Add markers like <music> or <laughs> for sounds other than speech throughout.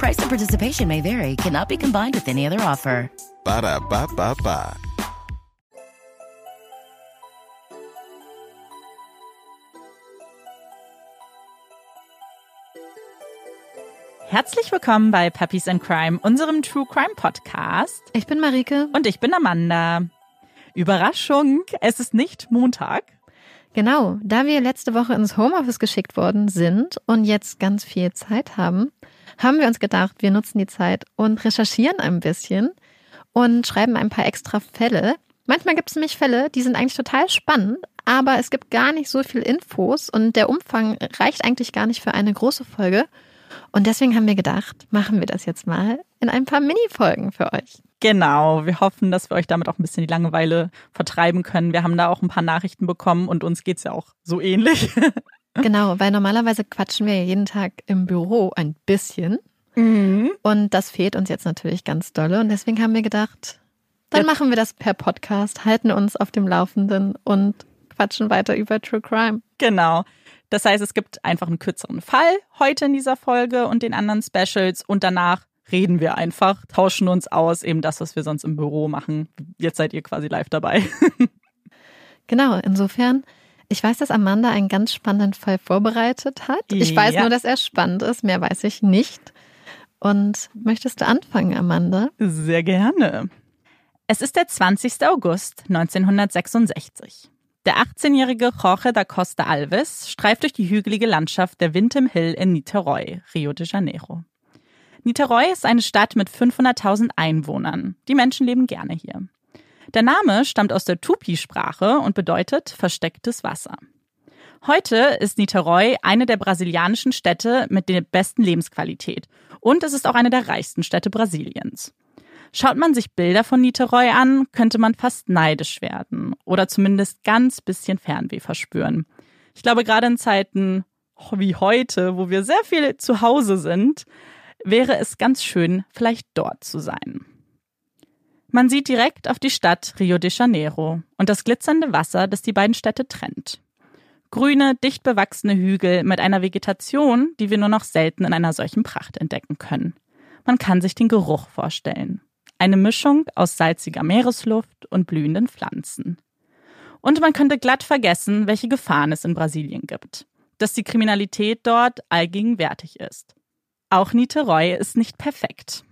Price and participation may vary, cannot be combined with any other offer. Ba da ba ba ba. Herzlich willkommen bei Puppies and Crime, unserem True Crime Podcast. Ich bin Marike. Und ich bin Amanda. Überraschung, es ist nicht Montag. Genau, da wir letzte Woche ins Homeoffice geschickt worden sind und jetzt ganz viel Zeit haben, haben wir uns gedacht, wir nutzen die Zeit und recherchieren ein bisschen und schreiben ein paar extra Fälle. Manchmal gibt es nämlich Fälle, die sind eigentlich total spannend, aber es gibt gar nicht so viel Infos und der Umfang reicht eigentlich gar nicht für eine große Folge. Und deswegen haben wir gedacht, machen wir das jetzt mal in ein paar Mini-Folgen für euch. Genau, wir hoffen, dass wir euch damit auch ein bisschen die Langeweile vertreiben können. Wir haben da auch ein paar Nachrichten bekommen und uns geht's ja auch so ähnlich. <laughs> <laughs> genau, weil normalerweise quatschen wir jeden Tag im Büro ein bisschen. Mhm. Und das fehlt uns jetzt natürlich ganz dolle. Und deswegen haben wir gedacht, dann machen wir das per Podcast, halten uns auf dem Laufenden und quatschen weiter über True Crime. Genau. Das heißt, es gibt einfach einen kürzeren Fall heute in dieser Folge und den anderen Specials und danach reden wir einfach, tauschen uns aus, eben das, was wir sonst im Büro machen. Jetzt seid ihr quasi live dabei. <laughs> genau, insofern, ich weiß, dass Amanda einen ganz spannenden Fall vorbereitet hat. Ich weiß ja. nur, dass er spannend ist, mehr weiß ich nicht. Und möchtest du anfangen, Amanda? Sehr gerne. Es ist der 20. August 1966. Der 18-jährige Jorge da Costa Alves streift durch die hügelige Landschaft der Windham Hill in Niterói, Rio de Janeiro. Niterói ist eine Stadt mit 500.000 Einwohnern. Die Menschen leben gerne hier. Der Name stammt aus der Tupi-Sprache und bedeutet verstecktes Wasser. Heute ist Niterói eine der brasilianischen Städte mit der besten Lebensqualität und es ist auch eine der reichsten Städte Brasiliens. Schaut man sich Bilder von Niterói an, könnte man fast neidisch werden oder zumindest ganz bisschen Fernweh verspüren. Ich glaube, gerade in Zeiten wie heute, wo wir sehr viel zu Hause sind, wäre es ganz schön, vielleicht dort zu sein. Man sieht direkt auf die Stadt Rio de Janeiro und das glitzernde Wasser, das die beiden Städte trennt. Grüne, dicht bewachsene Hügel mit einer Vegetation, die wir nur noch selten in einer solchen Pracht entdecken können. Man kann sich den Geruch vorstellen. Eine Mischung aus salziger Meeresluft und blühenden Pflanzen. Und man könnte glatt vergessen, welche Gefahren es in Brasilien gibt. Dass die Kriminalität dort allgegenwärtig ist. Auch Niterói ist nicht perfekt.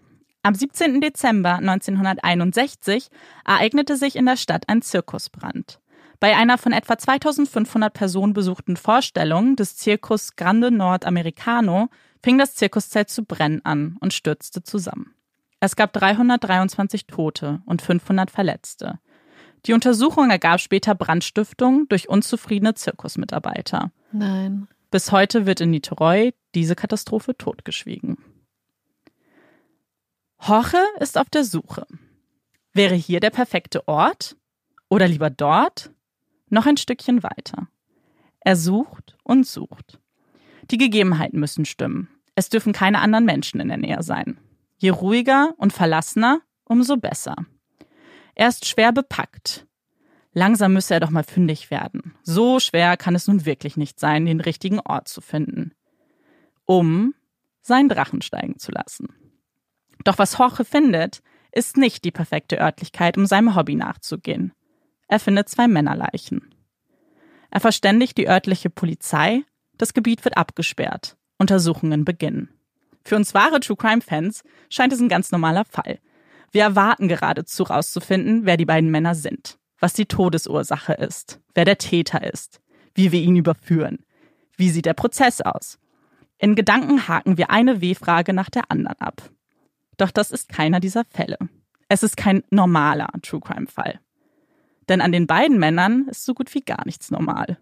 Am 17. Dezember 1961 ereignete sich in der Stadt ein Zirkusbrand. Bei einer von etwa 2500 Personen besuchten Vorstellung des Zirkus Grande Nordamericano fing das Zirkuszelt zu brennen an und stürzte zusammen. Es gab 323 Tote und 500 Verletzte. Die Untersuchung ergab später Brandstiftung durch unzufriedene Zirkusmitarbeiter. Nein. Bis heute wird in Niterói diese Katastrophe totgeschwiegen. Jorge ist auf der Suche. Wäre hier der perfekte Ort? Oder lieber dort? Noch ein Stückchen weiter. Er sucht und sucht. Die Gegebenheiten müssen stimmen. Es dürfen keine anderen Menschen in der Nähe sein. Je ruhiger und verlassener, umso besser. Er ist schwer bepackt. Langsam müsse er doch mal fündig werden. So schwer kann es nun wirklich nicht sein, den richtigen Ort zu finden. Um seinen Drachen steigen zu lassen. Doch was Jorge findet, ist nicht die perfekte Örtlichkeit, um seinem Hobby nachzugehen. Er findet zwei Männerleichen. Er verständigt die örtliche Polizei, das Gebiet wird abgesperrt, Untersuchungen beginnen. Für uns wahre True Crime Fans scheint es ein ganz normaler Fall. Wir erwarten geradezu rauszufinden, wer die beiden Männer sind, was die Todesursache ist, wer der Täter ist, wie wir ihn überführen, wie sieht der Prozess aus. In Gedanken haken wir eine W-Frage nach der anderen ab. Doch das ist keiner dieser Fälle. Es ist kein normaler True Crime Fall. Denn an den beiden Männern ist so gut wie gar nichts normal.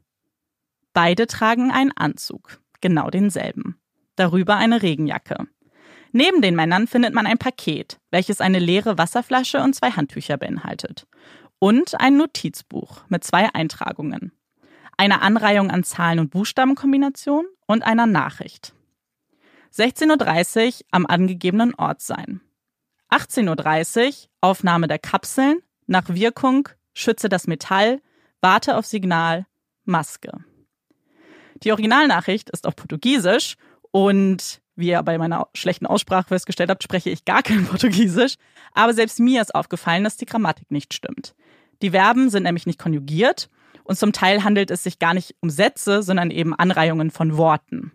Beide tragen einen Anzug, genau denselben. Darüber eine Regenjacke. Neben den Männern findet man ein Paket, welches eine leere Wasserflasche und zwei Handtücher beinhaltet. Und ein Notizbuch mit zwei Eintragungen. Einer Anreihung an Zahlen- und Buchstabenkombinationen und einer Nachricht. 16.30 Uhr am angegebenen Ort sein. 18.30 Uhr Aufnahme der Kapseln, nach Wirkung, schütze das Metall, warte auf Signal, Maske. Die Originalnachricht ist auf Portugiesisch und wie ihr bei meiner schlechten Aussprache festgestellt habt, spreche ich gar kein <laughs> Portugiesisch. Aber selbst mir ist aufgefallen, dass die Grammatik nicht stimmt. Die Verben sind nämlich nicht konjugiert und zum Teil handelt es sich gar nicht um Sätze, sondern eben Anreihungen von Worten.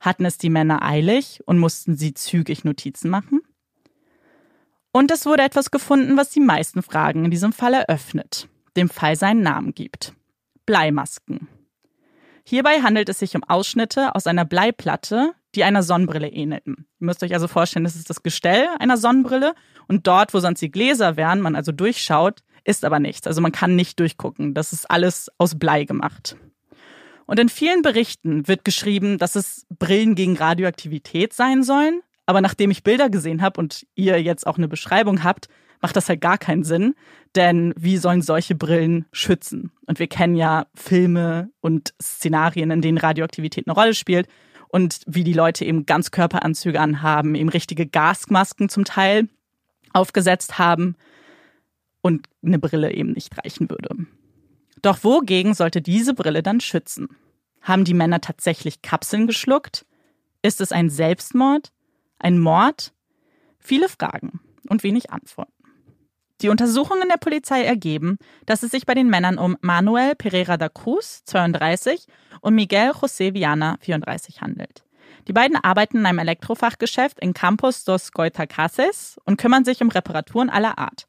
Hatten es die Männer eilig und mussten sie zügig Notizen machen? Und es wurde etwas gefunden, was die meisten Fragen in diesem Fall eröffnet, dem Fall seinen Namen gibt. Bleimasken. Hierbei handelt es sich um Ausschnitte aus einer Bleiplatte, die einer Sonnenbrille ähnelten. Ihr müsst euch also vorstellen, das ist das Gestell einer Sonnenbrille und dort, wo sonst die Gläser wären, man also durchschaut, ist aber nichts. Also man kann nicht durchgucken. Das ist alles aus Blei gemacht. Und in vielen Berichten wird geschrieben, dass es Brillen gegen Radioaktivität sein sollen. Aber nachdem ich Bilder gesehen habe und ihr jetzt auch eine Beschreibung habt, macht das halt gar keinen Sinn. Denn wie sollen solche Brillen schützen? Und wir kennen ja Filme und Szenarien, in denen Radioaktivität eine Rolle spielt und wie die Leute eben Ganzkörperanzüge anhaben, eben richtige Gasmasken zum Teil aufgesetzt haben und eine Brille eben nicht reichen würde. Doch wogegen sollte diese Brille dann schützen? Haben die Männer tatsächlich Kapseln geschluckt? Ist es ein Selbstmord? Ein Mord? Viele Fragen und wenig Antworten. Die Untersuchungen der Polizei ergeben, dass es sich bei den Männern um Manuel Pereira da Cruz, 32, und Miguel José Viana, 34 handelt. Die beiden arbeiten in einem Elektrofachgeschäft in Campos dos Goitacazes und kümmern sich um Reparaturen aller Art.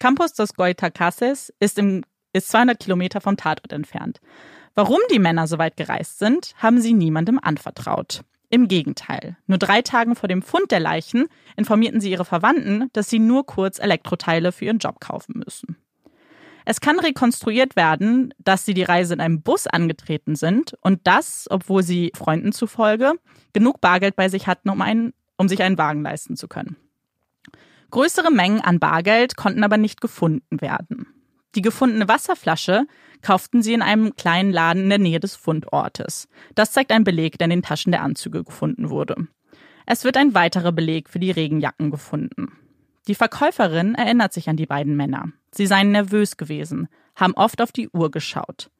Campos dos Goitacazes ist im ist 200 Kilometer vom Tatort entfernt. Warum die Männer so weit gereist sind, haben sie niemandem anvertraut. Im Gegenteil. Nur drei Tage vor dem Fund der Leichen informierten sie ihre Verwandten, dass sie nur kurz Elektroteile für ihren Job kaufen müssen. Es kann rekonstruiert werden, dass sie die Reise in einem Bus angetreten sind und das, obwohl sie Freunden zufolge genug Bargeld bei sich hatten, um, einen, um sich einen Wagen leisten zu können. Größere Mengen an Bargeld konnten aber nicht gefunden werden. Die gefundene Wasserflasche kauften sie in einem kleinen Laden in der Nähe des Fundortes. Das zeigt ein Beleg, der in den Taschen der Anzüge gefunden wurde. Es wird ein weiterer Beleg für die Regenjacken gefunden. Die Verkäuferin erinnert sich an die beiden Männer. Sie seien nervös gewesen, haben oft auf die Uhr geschaut.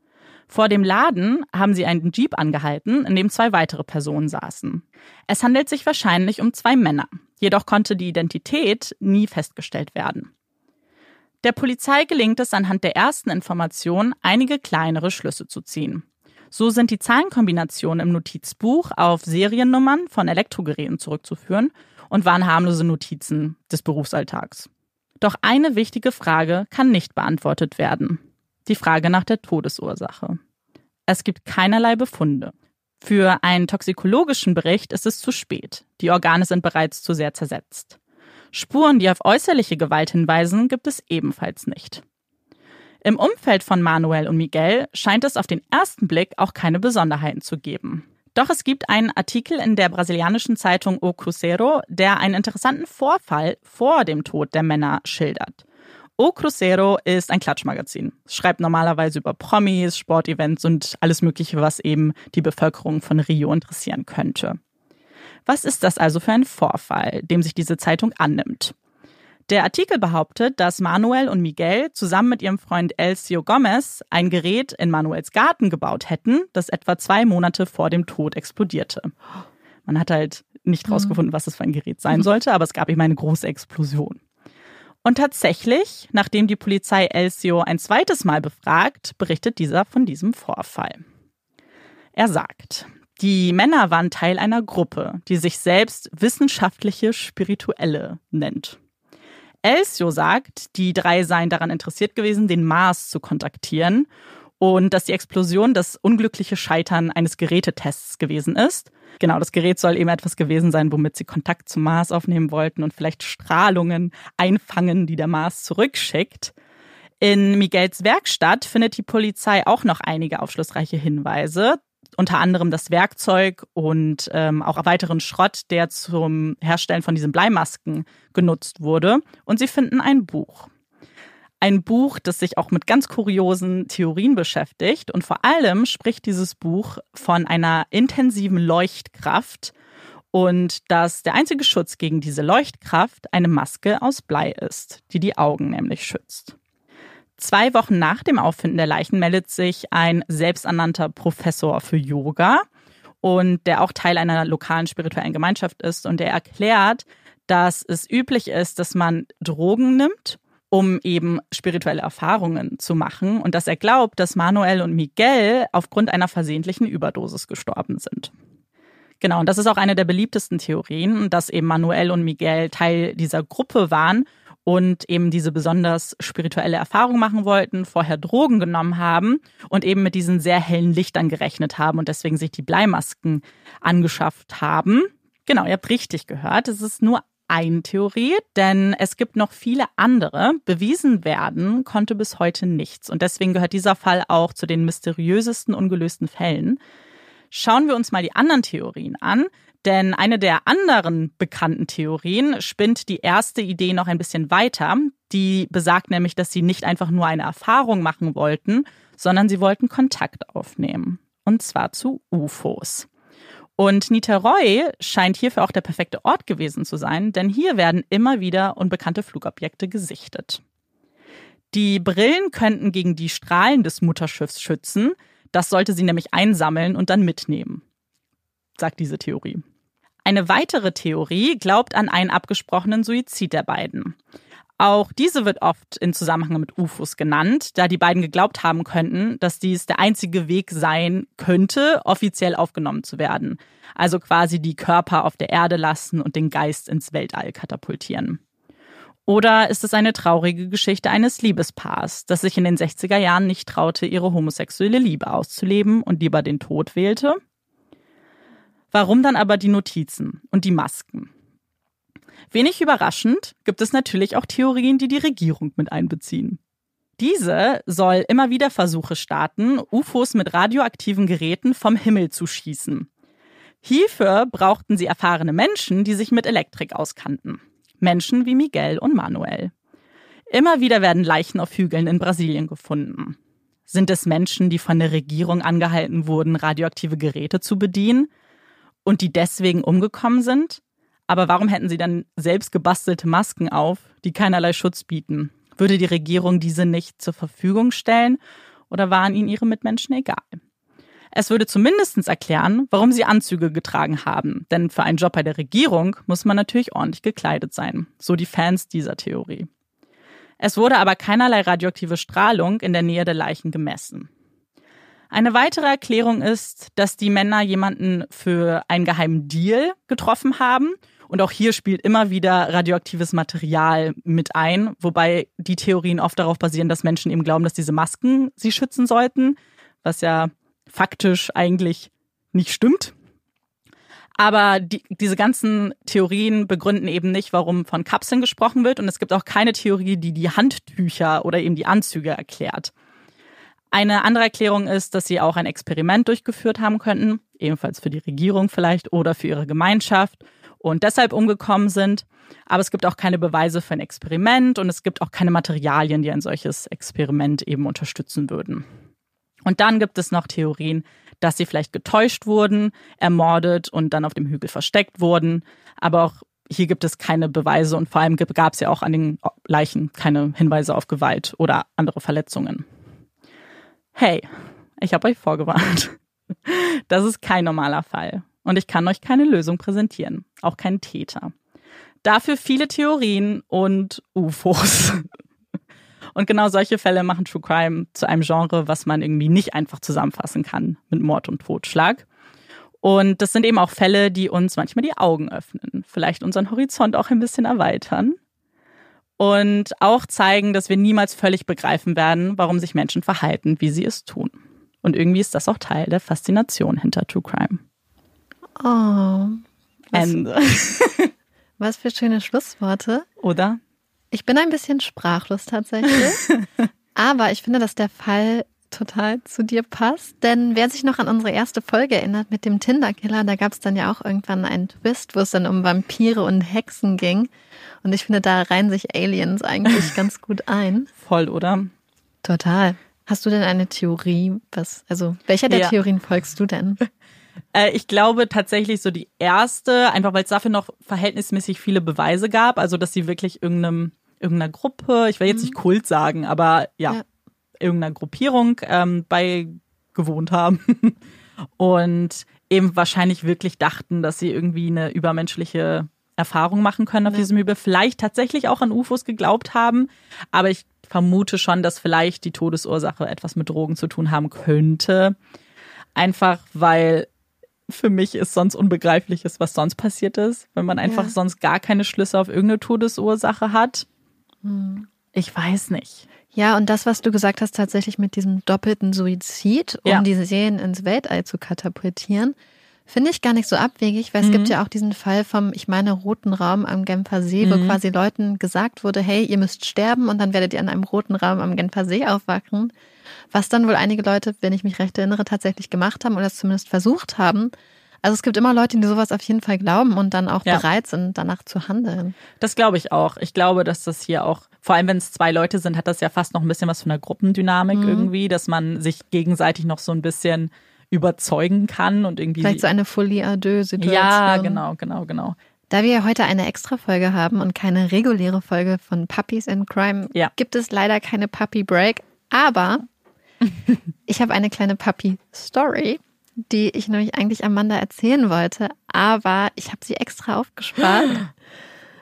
Vor dem Laden haben sie einen Jeep angehalten, in dem zwei weitere Personen saßen. Es handelt sich wahrscheinlich um zwei Männer, jedoch konnte die Identität nie festgestellt werden. Der Polizei gelingt es anhand der ersten Informationen, einige kleinere Schlüsse zu ziehen. So sind die Zahlenkombinationen im Notizbuch auf Seriennummern von Elektrogeräten zurückzuführen und waren harmlose Notizen des Berufsalltags. Doch eine wichtige Frage kann nicht beantwortet werden. Die Frage nach der Todesursache. Es gibt keinerlei Befunde. Für einen toxikologischen Bericht ist es zu spät. Die Organe sind bereits zu sehr zersetzt. Spuren, die auf äußerliche Gewalt hinweisen, gibt es ebenfalls nicht. Im Umfeld von Manuel und Miguel scheint es auf den ersten Blick auch keine Besonderheiten zu geben. Doch es gibt einen Artikel in der brasilianischen Zeitung O Cruzeiro, der einen interessanten Vorfall vor dem Tod der Männer schildert. O Cruzeiro ist ein Klatschmagazin. Es schreibt normalerweise über Promis, Sportevents und alles Mögliche, was eben die Bevölkerung von Rio interessieren könnte. Was ist das also für ein Vorfall, dem sich diese Zeitung annimmt? Der Artikel behauptet, dass Manuel und Miguel zusammen mit ihrem Freund Elcio Gomez ein Gerät in Manuels Garten gebaut hätten, das etwa zwei Monate vor dem Tod explodierte. Man hat halt nicht rausgefunden, was das für ein Gerät sein sollte, aber es gab eben eine große Explosion. Und tatsächlich, nachdem die Polizei Elcio ein zweites Mal befragt, berichtet dieser von diesem Vorfall. Er sagt, die Männer waren Teil einer Gruppe, die sich selbst wissenschaftliche Spirituelle nennt. Elcio sagt, die drei seien daran interessiert gewesen, den Mars zu kontaktieren und dass die Explosion das unglückliche Scheitern eines Gerätetests gewesen ist. Genau, das Gerät soll eben etwas gewesen sein, womit sie Kontakt zum Mars aufnehmen wollten und vielleicht Strahlungen einfangen, die der Mars zurückschickt. In Miguels Werkstatt findet die Polizei auch noch einige aufschlussreiche Hinweise unter anderem das Werkzeug und ähm, auch weiteren Schrott, der zum Herstellen von diesen Bleimasken genutzt wurde. Und sie finden ein Buch. Ein Buch, das sich auch mit ganz kuriosen Theorien beschäftigt. Und vor allem spricht dieses Buch von einer intensiven Leuchtkraft und dass der einzige Schutz gegen diese Leuchtkraft eine Maske aus Blei ist, die die Augen nämlich schützt. Zwei Wochen nach dem Auffinden der Leichen meldet sich ein selbsternannter Professor für Yoga und der auch Teil einer lokalen spirituellen Gemeinschaft ist. Und der erklärt, dass es üblich ist, dass man Drogen nimmt, um eben spirituelle Erfahrungen zu machen. Und dass er glaubt, dass Manuel und Miguel aufgrund einer versehentlichen Überdosis gestorben sind. Genau, und das ist auch eine der beliebtesten Theorien, dass eben Manuel und Miguel Teil dieser Gruppe waren und eben diese besonders spirituelle Erfahrung machen wollten, vorher Drogen genommen haben und eben mit diesen sehr hellen Lichtern gerechnet haben und deswegen sich die Bleimasken angeschafft haben. Genau, ihr habt richtig gehört. Es ist nur eine Theorie, denn es gibt noch viele andere. Bewiesen werden konnte bis heute nichts. Und deswegen gehört dieser Fall auch zu den mysteriösesten ungelösten Fällen. Schauen wir uns mal die anderen Theorien an. Denn eine der anderen bekannten Theorien spinnt die erste Idee noch ein bisschen weiter. Die besagt nämlich, dass sie nicht einfach nur eine Erfahrung machen wollten, sondern sie wollten Kontakt aufnehmen. Und zwar zu UFOs. Und Niteroi scheint hierfür auch der perfekte Ort gewesen zu sein, denn hier werden immer wieder unbekannte Flugobjekte gesichtet. Die Brillen könnten gegen die Strahlen des Mutterschiffs schützen. Das sollte sie nämlich einsammeln und dann mitnehmen, sagt diese Theorie. Eine weitere Theorie glaubt an einen abgesprochenen Suizid der beiden. Auch diese wird oft in Zusammenhang mit UFOs genannt, da die beiden geglaubt haben könnten, dass dies der einzige Weg sein könnte, offiziell aufgenommen zu werden. Also quasi die Körper auf der Erde lassen und den Geist ins Weltall katapultieren. Oder ist es eine traurige Geschichte eines Liebespaars, das sich in den 60er Jahren nicht traute, ihre homosexuelle Liebe auszuleben und lieber den Tod wählte? Warum dann aber die Notizen und die Masken? Wenig überraschend gibt es natürlich auch Theorien, die die Regierung mit einbeziehen. Diese soll immer wieder Versuche starten, UFOs mit radioaktiven Geräten vom Himmel zu schießen. Hierfür brauchten sie erfahrene Menschen, die sich mit Elektrik auskannten. Menschen wie Miguel und Manuel. Immer wieder werden Leichen auf Hügeln in Brasilien gefunden. Sind es Menschen, die von der Regierung angehalten wurden, radioaktive Geräte zu bedienen? Und die deswegen umgekommen sind. Aber warum hätten sie dann selbst gebastelte Masken auf, die keinerlei Schutz bieten? Würde die Regierung diese nicht zur Verfügung stellen oder waren ihnen ihre Mitmenschen egal? Es würde zumindest erklären, warum sie Anzüge getragen haben. Denn für einen Job bei der Regierung muss man natürlich ordentlich gekleidet sein. So die Fans dieser Theorie. Es wurde aber keinerlei radioaktive Strahlung in der Nähe der Leichen gemessen. Eine weitere Erklärung ist, dass die Männer jemanden für einen geheimen Deal getroffen haben. Und auch hier spielt immer wieder radioaktives Material mit ein, wobei die Theorien oft darauf basieren, dass Menschen eben glauben, dass diese Masken sie schützen sollten, was ja faktisch eigentlich nicht stimmt. Aber die, diese ganzen Theorien begründen eben nicht, warum von Kapseln gesprochen wird. Und es gibt auch keine Theorie, die die Handtücher oder eben die Anzüge erklärt. Eine andere Erklärung ist, dass sie auch ein Experiment durchgeführt haben könnten, ebenfalls für die Regierung vielleicht oder für ihre Gemeinschaft und deshalb umgekommen sind. Aber es gibt auch keine Beweise für ein Experiment und es gibt auch keine Materialien, die ein solches Experiment eben unterstützen würden. Und dann gibt es noch Theorien, dass sie vielleicht getäuscht wurden, ermordet und dann auf dem Hügel versteckt wurden. Aber auch hier gibt es keine Beweise und vor allem gab es ja auch an den Leichen keine Hinweise auf Gewalt oder andere Verletzungen. Hey, ich habe euch vorgewarnt. Das ist kein normaler Fall. und ich kann euch keine Lösung präsentieren, auch keinen Täter. Dafür viele Theorien und UFOs. Und genau solche Fälle machen True Crime zu einem Genre, was man irgendwie nicht einfach zusammenfassen kann mit Mord und Totschlag. Und das sind eben auch Fälle, die uns manchmal die Augen öffnen, vielleicht unseren Horizont auch ein bisschen erweitern und auch zeigen, dass wir niemals völlig begreifen werden, warum sich Menschen verhalten, wie sie es tun. Und irgendwie ist das auch Teil der Faszination hinter True Crime. Oh. Was, Ende. <laughs> was für schöne Schlussworte. Oder? Ich bin ein bisschen sprachlos tatsächlich. <laughs> aber ich finde, dass der Fall total zu dir passt. Denn wer sich noch an unsere erste Folge erinnert mit dem Tinder-Killer, da gab es dann ja auch irgendwann einen Twist, wo es dann um Vampire und Hexen ging. Und ich finde, da reihen sich Aliens eigentlich <laughs> ganz gut ein. Voll, oder? Total. Hast du denn eine Theorie? Was, also, welcher der Ja. Theorien folgst du denn? <laughs> Äh, ich glaube tatsächlich so die erste, einfach weil es dafür noch verhältnismäßig viele Beweise gab, also dass sie wirklich irgendeinem, irgendeiner Gruppe, ich will jetzt nicht Kult sagen, aber ja, Ja. Irgendeiner Gruppierung ähm, beigewohnt haben <laughs> und eben wahrscheinlich wirklich dachten, dass sie irgendwie eine übermenschliche Erfahrung machen können auf Ja. diesem Übel, vielleicht tatsächlich auch an UFOs geglaubt haben, aber ich vermute schon, dass vielleicht die Todesursache etwas mit Drogen zu tun haben könnte. Einfach weil für mich es sonst unbegreiflich ist, was sonst passiert ist, wenn man einfach Ja. sonst gar keine Schlüsse auf irgendeine Todesursache hat. Hm. Ich weiß nicht. Ja, und das, was du gesagt hast, tatsächlich mit diesem doppelten Suizid, um Ja. diese Serien ins Weltall zu katapultieren, finde ich gar nicht so abwegig, weil es Mhm. gibt ja auch diesen Fall vom, ich meine, roten Raum am Genfer See, wo Mhm. quasi Leuten gesagt wurde, hey, ihr müsst sterben und dann werdet ihr an einem roten Raum am Genfer See aufwachen. Was dann wohl einige Leute, wenn ich mich recht erinnere, tatsächlich gemacht haben oder es zumindest versucht haben. Also es gibt immer Leute, die sowas auf jeden Fall glauben und dann auch Ja. bereit sind, danach zu handeln. Das glaube ich auch. Ich glaube, dass das hier auch, vor allem wenn es zwei Leute sind, hat das ja fast noch ein bisschen was von einer Gruppendynamik Mhm. irgendwie, dass man sich gegenseitig noch so ein bisschen überzeugen kann und irgendwie. Vielleicht so eine Folie à deux Situation. ja, genau, genau, genau. Da wir ja heute eine Extra-Folge haben und keine reguläre Folge von Puppies in Crime, Ja. gibt es leider keine Puppy Break. Aber <laughs> ich habe eine kleine Puppy-Story, die ich nämlich eigentlich Amanda erzählen wollte. Aber ich habe sie extra aufgespart, <gasps>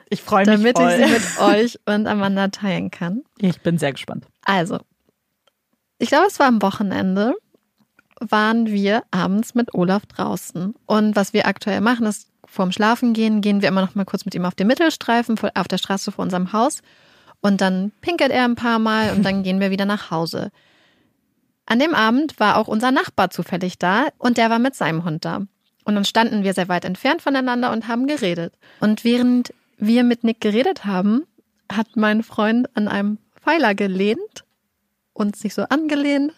Ich freue mich damit voll. ich sie mit <laughs> euch und Amanda teilen kann. ich bin sehr gespannt. Also, ich glaube, es war am Wochenende, waren wir abends mit Olaf draußen. Und was wir aktuell machen, ist vorm Schlafen gehen, gehen wir immer noch mal kurz mit ihm auf den Mittelstreifen auf der Straße vor unserem Haus. Und dann pinkelt er ein paar Mal und dann gehen wir wieder nach Hause. An dem Abend war auch unser Nachbar zufällig da und der war mit seinem Hund da. Und dann standen wir sehr weit entfernt voneinander und haben geredet. Und während wir mit Nick geredet haben, hat mein Freund an einem Pfeiler gelehnt und sich so angelehnt.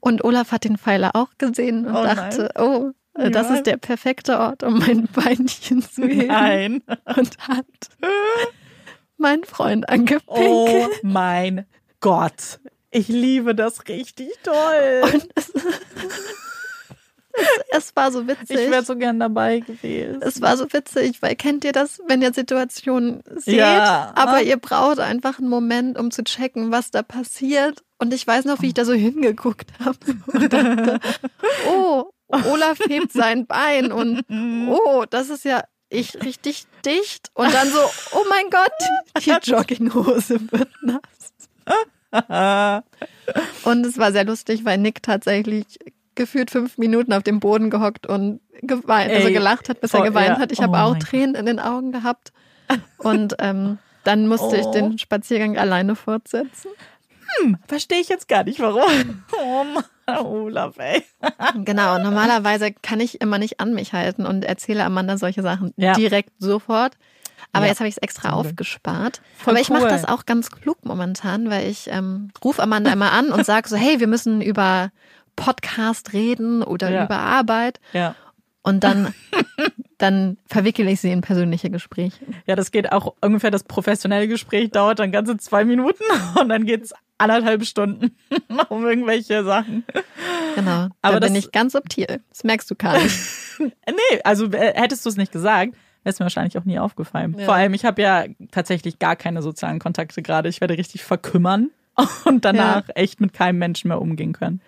Und Olaf hat den Pfeiler auch gesehen und Mhm. Oh nein. dachte, oh, äh, das Nein. ist der perfekte Ort, um mein <laughs> Beinchen zu heben. Nein. Und hat <laughs> meinen Freund angepinkelt. Oh mein Gott. Ich liebe das richtig toll. <laughs> Es, <laughs> es war so witzig. Ich wäre so gern dabei gewesen. es war so witzig, weil kennt ihr das, wenn ihr Situationen seht, Ja. aber ihr braucht einfach einen Moment, um zu checken, was da passiert. Und ich weiß noch, wie ich da so hingeguckt habe <laughs> und dachte, oh, Olaf hebt sein Bein und oh, das ist ja ich richtig dicht. Und dann so, oh mein Gott, die Jogginghose wird nass. <laughs> Und es war sehr lustig, weil Nick tatsächlich gefühlt fünf Minuten auf dem Boden gehockt und geweint, also Ey, gelacht hat, bis voll, er geweint ja. hat. Ich Oh habe auch Tränen in den Augen gehabt. Und ähm, dann musste ich Oh. den Spaziergang alleine fortsetzen. Verstehe ich jetzt gar nicht, warum. Oh Mann, Olaf, ey. Genau, normalerweise kann ich immer nicht an mich halten und erzähle Amanda solche Sachen Ja. direkt sofort. Aber Ja. jetzt habe ich es extra Glück. aufgespart. Voll Aber ich mache cool. das auch ganz klug momentan, weil ich ähm, rufe Amanda immer an und sage so, hey, wir müssen über Podcast reden oder Ja. über Arbeit. Ja. Und dann, <laughs> dann verwickele ich sie in persönliche Gespräche. Ja, das geht auch ungefähr, das professionelle Gespräch dauert dann ganze zwei Minuten <laughs> und dann geht's anderthalb Stunden <laughs> um irgendwelche Sachen. Genau. Aber da bin das- ich ganz subtil. Das merkst du gar nicht. Nee, also äh, hättest du es nicht gesagt, wäre es mir wahrscheinlich auch nie aufgefallen. Ja. Vor allem, ich habe ja tatsächlich gar keine sozialen Kontakte gerade. Ich werde richtig verkümmern <laughs> und danach echt mit keinem Menschen mehr umgehen können.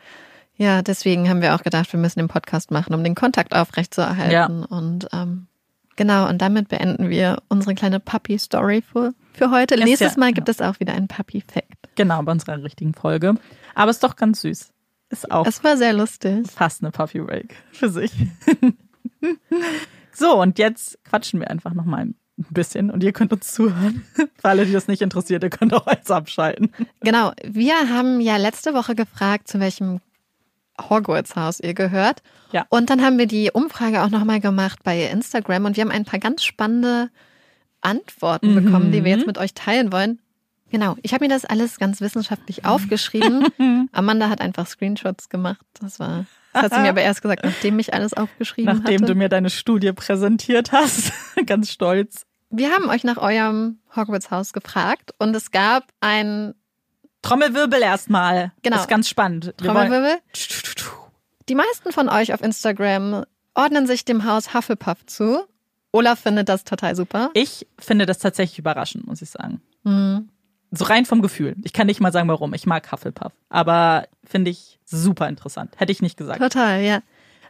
Ja, deswegen haben wir auch gedacht, wir müssen den Podcast machen, um den Kontakt aufrechtzuerhalten. Ja. Und ähm, genau, und damit beenden wir unsere kleine Puppy-Story für, für heute. Ist Nächstes ja- Mal gibt es auch wieder einen Puppy-Fact. Genau, bei unserer richtigen Folge. Aber ist doch ganz süß. Ist auch Es war sehr lustig. fast eine Puppy Break für sich. <laughs> so, und jetzt quatschen wir einfach noch mal ein bisschen und ihr könnt uns zuhören. <laughs> Für alle, die das nicht interessiert, ihr könnt auch eins abschalten. Genau, wir haben ja letzte Woche gefragt, zu welchem Hogwarts-Haus ihr gehört. Ja. Und dann haben wir die Umfrage auch nochmal gemacht bei Instagram und wir haben ein paar ganz spannende Antworten bekommen, die wir jetzt mit euch teilen wollen. Genau, ich habe mir das alles ganz wissenschaftlich aufgeschrieben. <laughs> Amanda hat einfach Screenshots gemacht. Das war, das hat sie mir aber erst gesagt, nachdem ich alles aufgeschrieben Nachdem hatte. du mir deine Studie präsentiert hast. <laughs> ganz stolz. wir haben euch nach eurem Hogwarts-Haus gefragt und es gab ein Trommelwirbel erstmal. Genau. Das ist ganz spannend. Wir Trommelwirbel. Die meisten von euch auf Instagram ordnen sich dem Haus Hufflepuff zu. Olaf findet das total super. Ich finde das tatsächlich überraschend, muss ich sagen. Mhm. So rein vom Gefühl. Ich kann nicht mal sagen, warum. Ich mag Hufflepuff. Aber finde ich super interessant. Hätte ich nicht gesagt. Total, ja.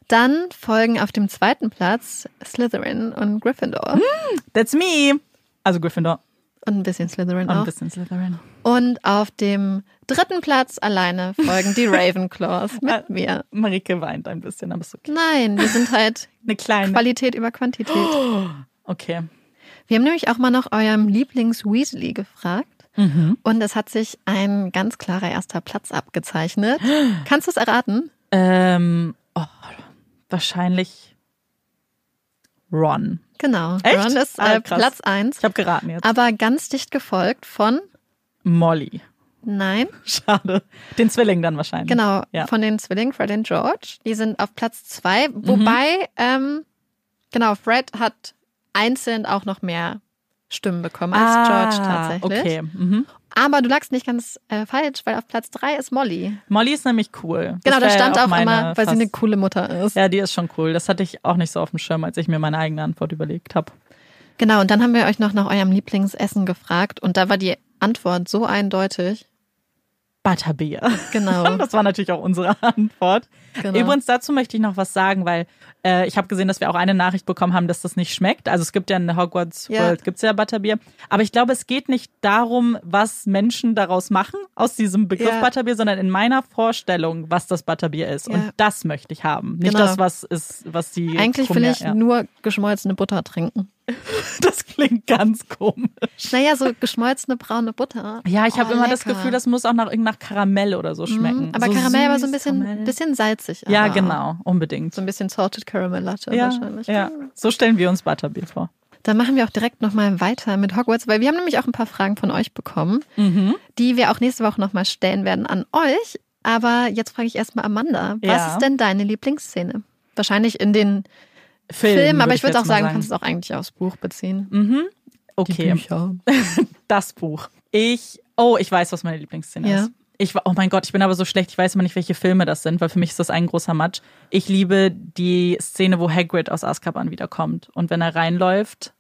Dann folgen auf dem zweiten Platz Slytherin und Gryffindor. That's me. Also Gryffindor Und ein bisschen Slytherin und ein auch. bisschen Slytherin. Und auf dem dritten Platz alleine folgen die <laughs> Ravenclaws mit mir. Marike weint ein bisschen, aber ist okay. Nein, wir sind halt <laughs> Eine kleine. Qualität über Quantität. <gasps> Okay. Wir haben nämlich auch mal nach eurem Lieblings-Weasley gefragt. Mhm. Und es hat sich ein ganz klarer erster Platz abgezeichnet. Kannst du es erraten? Ähm, oh, wahrscheinlich Ron. Genau. Echt? Ron ist Ah, äh, krass. Platz 1, Ich habe geraten jetzt. aber ganz dicht gefolgt von, Molly. nein, <laughs> Schade. Den Zwilling dann wahrscheinlich. genau, Ja. von den Zwillingen Fred und George. Die sind auf Platz 2, wobei, ähm, genau, Fred hat einzeln auch noch mehr Stimmen bekommen als ah, George tatsächlich. Okay. Mhm. Aber du lagst nicht ganz äh, falsch, weil auf Platz 3 ist Molly. Molly ist nämlich cool. Das Genau, da stand auch meine immer, weil sie eine coole Mutter ist. Ja, die ist schon cool. Das hatte ich auch nicht so auf dem Schirm, als ich mir meine eigene Antwort überlegt habe. Genau, und dann haben wir euch noch nach eurem Lieblingsessen gefragt und da war die Antwort so eindeutig. Butterbier. Genau. <laughs> Das war natürlich auch unsere Antwort. Genau. Übrigens, dazu möchte ich noch was sagen, weil äh, ich habe gesehen, dass wir auch eine Nachricht bekommen haben, dass das nicht schmeckt. Also es gibt ja in der Hogwarts Ja. World, gibt's ja Butterbier. Aber ich glaube, es geht nicht darum, was Menschen daraus machen aus diesem Begriff Ja. Butterbier, sondern in meiner Vorstellung, was das Butterbier ist. Ja. Und das möchte ich haben. Nicht Genau. das, was ist, was die Eigentlich will ich nur geschmolzene Butter trinken. <laughs> Das klingt ganz komisch. Naja, so geschmolzene braune Butter. Ja, ich habe Oh, immer das lecker. Gefühl, das muss auch nach, nach Karamell oder so schmecken. Mhm, aber so Karamell war so ein bisschen, Karamell. bisschen salzig. Ja, aber genau, unbedingt. So ein bisschen Salted Caramel Latte ja, wahrscheinlich. ja, so stellen wir uns Butterbier vor. Dann machen wir auch direkt nochmal weiter mit Hogwarts, weil wir haben nämlich auch ein paar Fragen von euch bekommen, Mhm. die wir auch nächste Woche nochmal stellen werden an euch. Aber jetzt frage ich erstmal Amanda, was Ja. ist denn deine Lieblingsszene? Wahrscheinlich in den Film, Film, aber ich würde auch sagen, du kannst es auch eigentlich aufs Buch beziehen. Mhm. Okay, <laughs> das Buch. Ich, oh, ich weiß, was meine Lieblingsszene Ja. ist. Ich, oh mein Gott, ich bin aber so schlecht, ich weiß immer nicht, welche Filme das sind, weil für mich ist das ein großer Matsch. Ich liebe die Szene, wo Hagrid aus Azkaban wiederkommt. Und wenn er reinläuft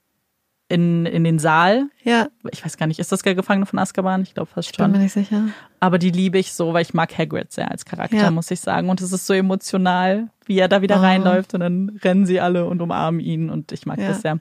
in, in den Saal, Ja, ich weiß gar nicht, ist das der Gefangene von Azkaban? Ich glaube fast bin mir schon. nicht sicher. Aber die liebe ich so, weil ich mag Hagrid sehr als Charakter, Ja. muss ich sagen. Und es ist so emotional, wie er da wieder Oh. reinläuft und dann rennen sie alle und umarmen ihn und ich mag Ja. das sehr.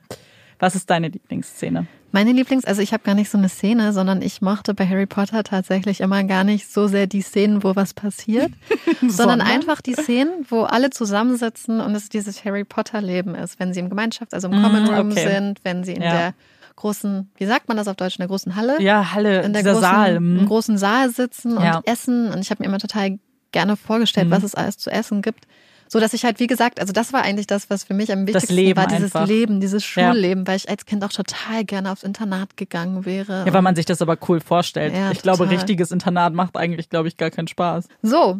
Was ist deine Lieblingsszene? Meine Lieblings, also ich habe gar nicht so eine Szene, sondern ich mochte bei Harry Potter tatsächlich immer gar nicht so sehr die Szenen, wo was passiert, <laughs> sondern einfach die Szenen, wo alle zusammensitzen und es dieses Harry Potter Leben ist, wenn sie im Gemeinschafts-, also im Common Room okay. sind, wenn sie in Ja. der großen, wie sagt man das auf Deutsch, in der großen Halle? Ja, Halle, in der großen, Saal. im hm. großen Saal sitzen Ja. und essen. Und ich habe mir immer total gerne vorgestellt, Mhm. was es alles zu essen gibt. So dass ich halt, wie gesagt, also das war eigentlich das, was für mich am wichtigsten Leben war, dieses einfach. Leben, dieses Ja. Schulleben, weil ich als Kind auch total gerne aufs Internat gegangen wäre. Ja, weil man sich das aber cool vorstellt. Ja, ich glaube, total. richtiges Internat macht eigentlich, glaube ich, gar keinen Spaß. So,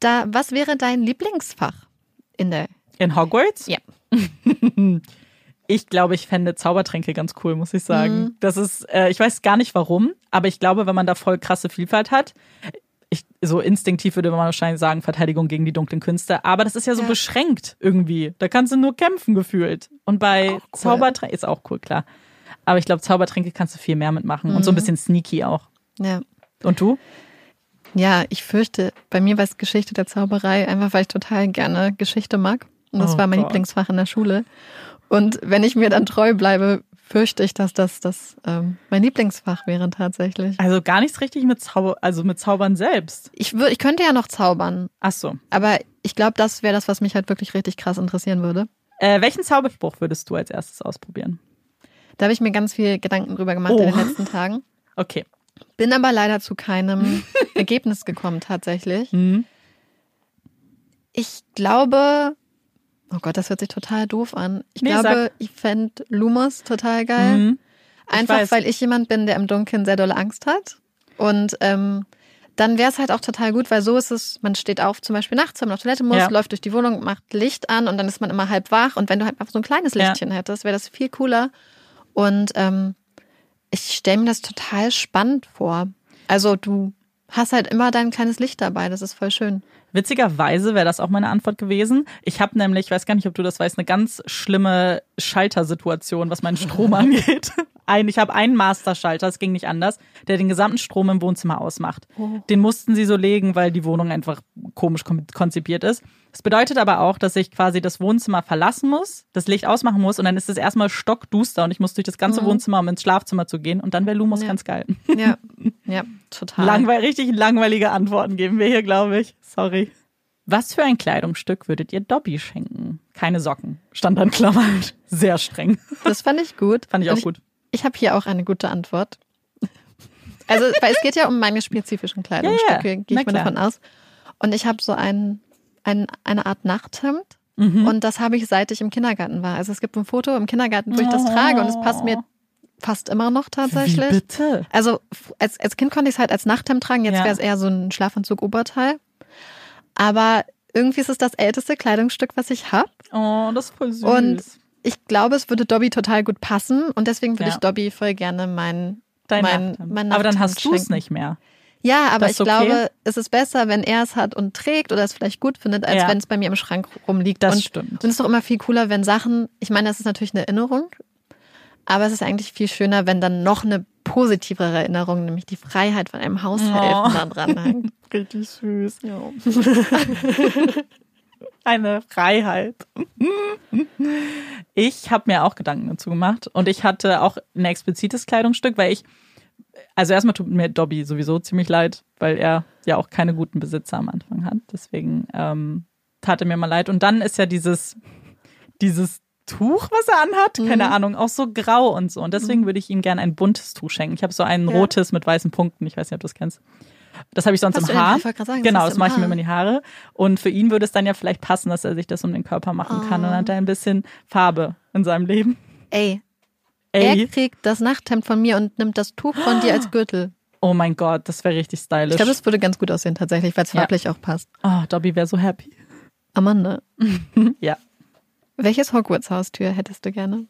da, was wäre dein Lieblingsfach in der? In Hogwarts? Ja. <laughs> Ich glaube, ich fände Zaubertränke ganz cool, muss ich sagen. Mhm. Das ist, äh, ich weiß gar nicht warum, aber ich glaube, wenn man da voll krasse Vielfalt hat, ich, so instinktiv würde man wahrscheinlich sagen, Verteidigung gegen die dunklen Künste, aber das ist ja so Ja. beschränkt irgendwie. Da kannst du nur kämpfen gefühlt. Und bei cool. Zaubertränke ist auch cool, klar. Aber ich glaube, Zaubertränke kannst du viel mehr mitmachen und so ein Mhm. bisschen sneaky auch. Ja. Und du? Ja, ich fürchte, bei mir war es Geschichte der Zauberei, einfach weil ich total gerne Geschichte mag. Und das Oh war mein Gott. Lieblingsfach in der Schule. Und wenn ich mir dann treu bleibe, fürchte ich, dass das, das ähm, mein Lieblingsfach wäre tatsächlich. Also gar nichts richtig mit Zauber, also mit Zaubern selbst. Ich, ich könnte ja noch zaubern, Ach so. aber ich glaube, das wäre das, was mich halt wirklich richtig krass interessieren würde. Äh, welchen Zauberspruch würdest du als erstes ausprobieren? Da habe ich mir ganz viel Gedanken drüber gemacht Oh. in den letzten Tagen. Okay. Bin aber leider zu keinem <laughs> Ergebnis gekommen tatsächlich. Mhm. Ich glaube, oh Gott, das hört sich total doof an. Ich Nee, glaube, ich fände Lumos total geil. Mhm. Einfach weiß. weil ich jemand bin, der im Dunkeln sehr dolle Angst hat. Und ähm, dann wäre es halt auch total gut, weil so ist es, man steht auf, zum Beispiel nachts, wenn man auf Toilette muss, Ja. läuft durch die Wohnung, macht Licht an und dann ist man immer halb wach. Und wenn du halt einfach so ein kleines Ja. Lichtchen hättest, wäre das viel cooler. Und ähm, ich stelle mir das total spannend vor. Also du hast halt immer dein kleines Licht dabei, das ist voll schön. Witzigerweise wäre das auch meine Antwort gewesen. Ich habe nämlich, ich weiß gar nicht, ob du das weißt, eine ganz schlimme Schaltersituation, was meinen Strom <laughs> angeht. Ein, ich habe einen Masterschalter, es ging nicht anders, der den gesamten Strom im Wohnzimmer ausmacht. Den mussten sie so legen, weil die Wohnung einfach komisch kon- konzipiert ist. Das bedeutet aber auch, dass ich quasi das Wohnzimmer verlassen muss, das Licht ausmachen muss und dann ist es erstmal stockduster und ich muss durch das ganze Wohnzimmer, um ins Schlafzimmer zu gehen und dann wäre Lumos Ja. ganz geil. Ja, <laughs> ja, total. Langweil richtig langweilige Antworten geben wir hier, glaube ich. Sorry. Was für ein Kleidungsstück würdet ihr Dobby schenken? Keine Socken. Stand an Klammern. Sehr streng. Das fand ich gut. Fand ich Und auch gut. Ich habe hier auch eine gute Antwort. Also, weil es geht ja um meine spezifischen Kleidungsstücke, Ja, ja. gehe ich mal davon aus. Und ich habe so ein, ein, eine Art Nachthemd. Mhm. Und das habe ich seit ich im Kindergarten war. Also es gibt ein Foto im Kindergarten, wo ich das trage und es passt mir fast immer noch Wie tatsächlich. bitte? Also als, als Kind konnte ich es halt als Nachthemd tragen, jetzt Ja. wäre es eher so ein Schlafanzug-Oberteil. Aber irgendwie ist es das älteste Kleidungsstück, was ich habe. Oh, das ist voll süß. Und ich glaube, es würde Dobby total gut passen und deswegen würde Ja. ich Dobby voll gerne mein, Dein mein, Nachthemd. mein Aber dann Nachthemd hast du es nicht mehr. Ja, aber ich okay. glaube, es ist besser, wenn er es hat und trägt oder es vielleicht gut findet, als Ja. wenn es bei mir im Schrank rumliegt. Das und, stimmt. Und es ist doch immer viel cooler, wenn Sachen, ich meine, das ist natürlich eine Erinnerung, aber es ist eigentlich viel schöner, wenn dann noch eine positivere Erinnerung, nämlich die Freiheit von einem Haushelfen Oh. dran hängt. <laughs> Richtig süß. <laughs> Eine Freiheit. Ich habe mir auch Gedanken dazu gemacht und ich hatte auch ein explizites Kleidungsstück, weil ich, also erstmal tut mir Dobby sowieso ziemlich leid, weil er ja auch keine guten Besitzer am Anfang hat. Deswegen ähm, tat er mir mal leid. Und dann ist ja dieses, dieses Tuch, was er anhat, keine Ahnung, auch so grau und so. Und deswegen würde ich ihm gerne ein buntes Tuch schenken. Ich habe so ein Ja. rotes mit weißen Punkten. Ich weiß nicht, ob du das kennst. Das habe ich sonst Hast im Haar. sagen, genau, das mache ich mir immer in die Haare. Und für ihn würde es dann ja vielleicht passen, dass er sich das um den Körper machen kann. Und dann Oh. hat er ein bisschen Farbe in seinem Leben. Ey, Ey, er kriegt das Nachthemd von mir und nimmt das Tuch von dir als Gürtel. oh mein Gott, das wäre richtig stylisch. Ich glaube, das würde ganz gut aussehen tatsächlich, weil es Ja. farblich auch passt. oh, Dobby wäre so happy. Amanda, <laughs> Ja. welches Hogwarts-Haustür hättest du gerne?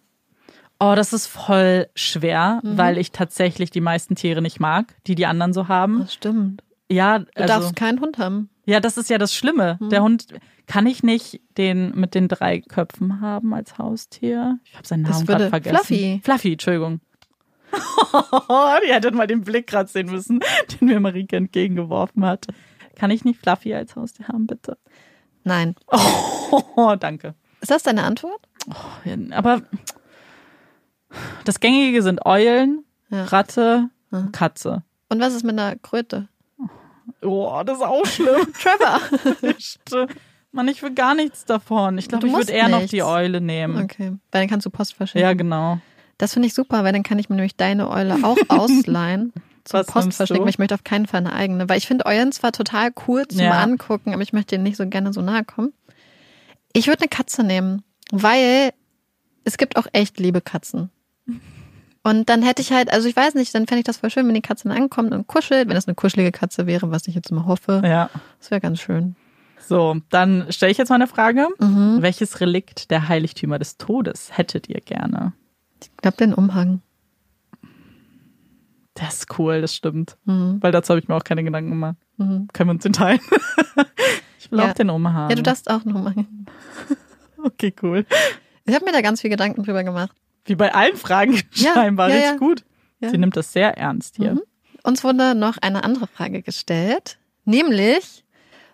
Oh, das ist voll schwer, Mhm. weil ich tatsächlich die meisten Tiere nicht mag, die die anderen so haben. Das stimmt. Ja, Du also, darfst keinen Hund haben. ja, das ist ja das Schlimme. Mhm. Der Hund kann ich nicht den mit den drei Köpfen haben als Haustier. Ich habe seinen Namen gerade vergessen. Fluffy. Fluffy, Entschuldigung. <laughs> Ihr hättet mal den Blick gerade sehen müssen, den mir Marike entgegengeworfen hat. Kann ich nicht Fluffy als Haustier haben, bitte? Nein. <laughs> Oh, danke. Ist das deine Antwort? Aber das Gängige sind Eulen, Ja. Ratte, Katze. Und was ist mit einer Kröte? Oh, das ist auch schlimm. <laughs> Trevor. Mann, ich will gar nichts davon. Ich glaube, ich würde eher noch nichts. die Eule nehmen. Okay, weil dann kannst du Post verschicken. Ja, genau. Das finde ich super, weil dann kann ich mir nämlich deine Eule auch <laughs> ausleihen. Zum Was Post verschicken, ich möchte auf keinen Fall eine eigene. Weil ich finde Eulen zwar total cool zum Ja. Angucken, aber ich möchte denen nicht so gerne so nahe kommen. Ich würde eine Katze nehmen, weil es gibt auch echt liebe Katzen. Und dann hätte ich halt, also ich weiß nicht, dann fände ich das voll schön, wenn die Katze dann ankommt und kuschelt, wenn es eine kuschelige Katze wäre, was ich jetzt immer hoffe. Ja. Das wäre ganz schön. So, dann stelle ich jetzt mal eine Frage. Mhm. Welches Relikt der Heiligtümer des Todes hättet ihr gerne? Ich glaube, den Umhang. Das ist cool, das stimmt. Mhm. Weil dazu habe ich mir auch keine Gedanken gemacht. Mhm. Können wir uns den teilen? <laughs> ich will Ja. auch den Umhang. Ja, du darfst auch einen Umhang. <laughs> Okay, cool. Ich habe mir da ganz viel Gedanken drüber gemacht. Wie bei allen Fragen Ja, <laughs> scheinbar. ja, richtig ja. gut. Sie nimmt das sehr ernst hier. Mhm. Uns wurde noch eine andere Frage gestellt, Nämlich,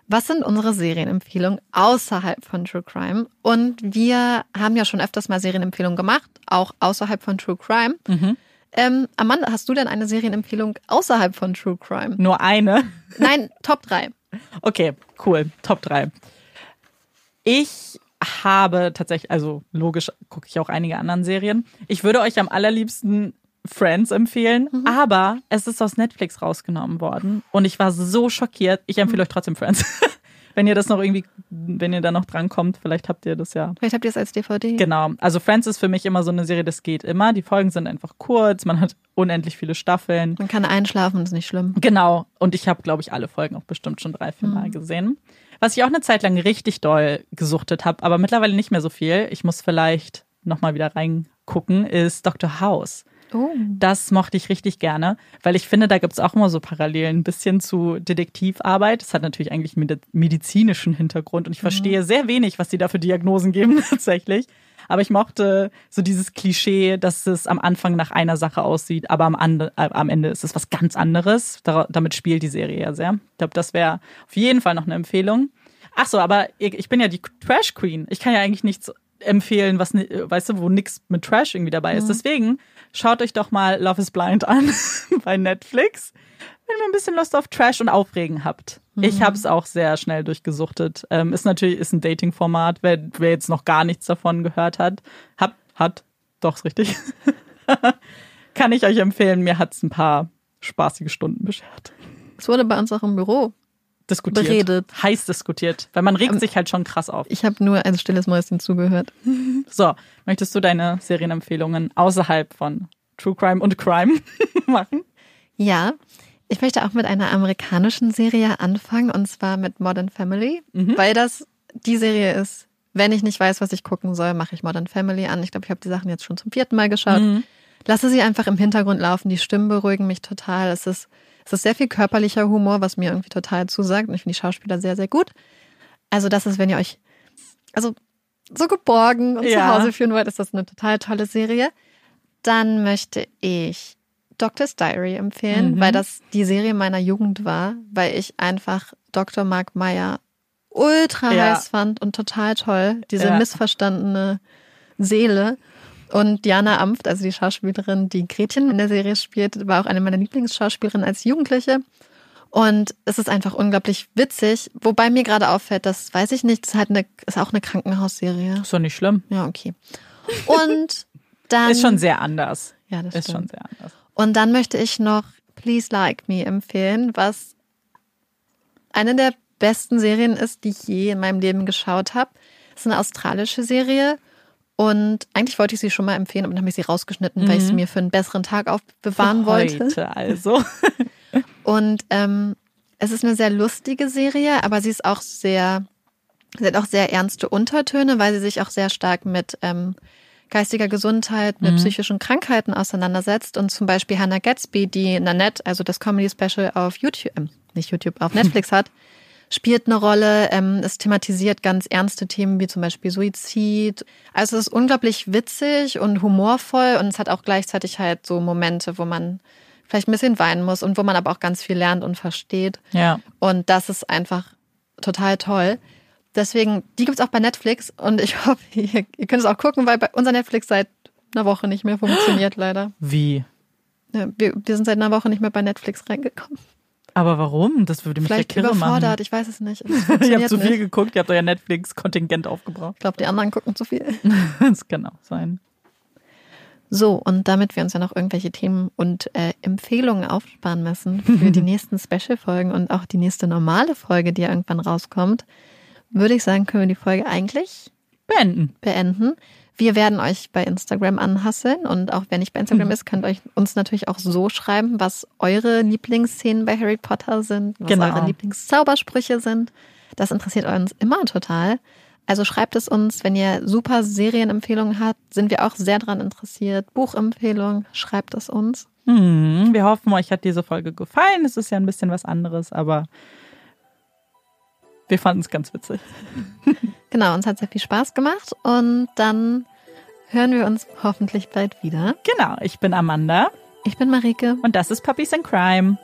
was sind unsere Serienempfehlungen außerhalb von True Crime? Und wir haben ja schon öfters mal Serienempfehlungen gemacht, auch außerhalb von True Crime. Ähm, Amanda, hast du denn eine Serienempfehlung außerhalb von True Crime? Nur eine. Nein, Top 3. <laughs> Okay, cool. Top 3. Ich habe tatsächlich, also logisch gucke ich auch einige anderen Serien. Ich würde euch am allerliebsten Friends empfehlen, aber es ist aus Netflix rausgenommen worden und ich war so schockiert. Ich empfehle euch trotzdem Friends. <laughs> wenn ihr das noch irgendwie, wenn ihr da noch drankommt, vielleicht habt ihr das ja Vielleicht habt ihr es als DVD. Genau. Also Friends ist für mich immer so eine Serie, das geht immer. Die Folgen sind einfach kurz, man hat unendlich viele Staffeln. Man kann einschlafen, ist nicht schlimm. Genau. Und ich habe, glaube ich, alle Folgen auch bestimmt schon drei, vier Mal gesehen. Was ich auch eine Zeit lang richtig doll gesuchtet habe, aber mittlerweile nicht mehr so viel. Ich muss vielleicht nochmal wieder reingucken, ist Dr. House. Oh. Das mochte ich richtig gerne, weil ich finde, da gibt es auch immer so Parallelen, ein bisschen zu Detektivarbeit. Das hat natürlich eigentlich einen medizinischen Hintergrund und ich verstehe sehr wenig, was die da für Diagnosen geben <laughs> tatsächlich. Aber ich mochte so dieses Klischee, dass es am Anfang nach einer Sache aussieht, aber am, ande, äh, am Ende ist es was ganz anderes. Dar damit spielt die Serie ja sehr. Ich glaube, das wäre auf jeden Fall noch eine Empfehlung. Ach so, aber ich ich bin ja die Trash Queen. Ich kann ja eigentlich nichts empfehlen, was, ni- weißt du, wo nichts mit Trash irgendwie dabei ist. Deswegen schaut euch doch mal Love is Blind an <laughs> bei Netflix, wenn ihr ein bisschen Lust auf Trash und Aufregen habt. Ich habe es auch sehr schnell durchgesuchtet. Ähm, ist natürlich ist ein Dating-Format, wer, wer jetzt noch gar nichts davon gehört hat. Hab, hat, doch, richtig. <laughs> Kann ich euch empfehlen. Mir hat es ein paar spaßige Stunden beschert. Es wurde bei uns auch im Büro. Diskutiert. Beredet. Heiß diskutiert. Weil man regt Ähm, sich halt schon krass auf. Ich habe nur ein stilles Mäuschen zugehört. <laughs> So, möchtest du deine Serienempfehlungen außerhalb von True Crime und Crime <laughs> machen? Ja, ich möchte auch mit einer amerikanischen Serie anfangen und zwar mit Modern Family, weil das die Serie ist. Wenn ich nicht weiß, was ich gucken soll, mache ich Modern Family an. Ich glaube, ich habe die Sachen jetzt schon zum vierten Mal geschaut. Lasse sie einfach im Hintergrund laufen. Die Stimmen beruhigen mich total. Es ist, es ist sehr viel körperlicher Humor, was mir irgendwie total zusagt. Und ich finde die Schauspieler sehr, sehr gut. Also das ist, wenn ihr euch also so geborgen und Ja. zu Hause fühlen wollt, ist das eine total tolle Serie. Dann möchte ich Doctor's Diary empfehlen, Mhm. weil das die Serie meiner Jugend war, weil ich einfach Dr. Mark Meyer ultra Ja. heiß fand und total toll. Diese Ja. missverstandene Seele. Und Diana Amft, also die Schauspielerin, die Gretchen in der Serie spielt, war auch eine meiner Lieblingsschauspielerinnen als Jugendliche. Und es ist einfach unglaublich witzig, wobei mir gerade auffällt, das weiß ich nicht, das ist halt eine, ist auch eine Krankenhausserie. Ist doch nicht schlimm. Ja, okay. Und <laughs> dann. Ist schon sehr anders. Ja, das Ist stimmt. schon sehr anders. Und dann möchte ich noch Please Like Me empfehlen, was eine der besten Serien ist, die ich je in meinem Leben geschaut habe. Es ist eine australische Serie und eigentlich wollte ich sie schon mal empfehlen, aber dann habe ich sie rausgeschnitten, weil ich sie mir für einen besseren Tag aufbewahren wollte. Heute also. <laughs> Und ähm, es ist eine sehr lustige Serie, aber sie ist auch sehr, sie hat auch sehr ernste Untertöne, weil sie sich auch sehr stark mit ähm, geistiger Gesundheit, mit psychischen Krankheiten auseinandersetzt. Und zum Beispiel Hannah Gatsby, die Nanette, also das Comedy-Special auf YouTube, ähm, nicht YouTube, auf Netflix <laughs> hat, spielt eine Rolle. Ähm, es thematisiert ganz ernste Themen wie zum Beispiel Suizid. Also es ist unglaublich witzig und humorvoll und es hat auch gleichzeitig halt so Momente, wo man vielleicht ein bisschen weinen muss und wo man aber auch ganz viel lernt und versteht. Ja. Und das ist einfach total toll. Deswegen, die gibt's auch bei Netflix und ich <laughs> hoffe, ihr, ihr könnt es auch gucken, weil bei unser Netflix seit einer Woche nicht mehr funktioniert, <gasps> leider. Wie? Ja, wir, wir sind seit einer Woche nicht mehr bei Netflix reingekommen. Aber warum? Das würde mich Vielleicht ja kirre überfordert, machen. ich weiß es nicht. <laughs> Ihr habt zu viel nicht. geguckt, ihr habt euer Netflix-Kontingent aufgebraucht. Ich glaube, die anderen gucken zu viel. <laughs> Das kann auch sein. So, und damit wir uns ja noch irgendwelche Themen und äh, Empfehlungen aufsparen müssen für die <laughs> nächsten Special-Folgen und auch die nächste normale Folge, die ja irgendwann rauskommt, würde ich sagen, können wir die Folge eigentlich Beenden. beenden. Wir werden euch bei Instagram anhasseln und auch wenn nicht bei Instagram ist, könnt ihr euch uns natürlich auch so schreiben, was eure Lieblingsszenen bei Harry Potter sind, was Genau. eure Lieblingszaubersprüche sind. Das interessiert uns immer total. Also schreibt es uns, wenn ihr super Serienempfehlungen habt, sind wir auch sehr dran interessiert. Buchempfehlungen, schreibt es uns. Hm, wir hoffen, euch hat diese Folge gefallen. Es ist ja ein bisschen was anderes, aber wir fanden es ganz witzig. Genau, uns hat sehr viel Spaß gemacht und dann hören wir uns hoffentlich bald wieder. Genau, ich bin Amanda Ich bin Marike. und das ist Puppies in Crime.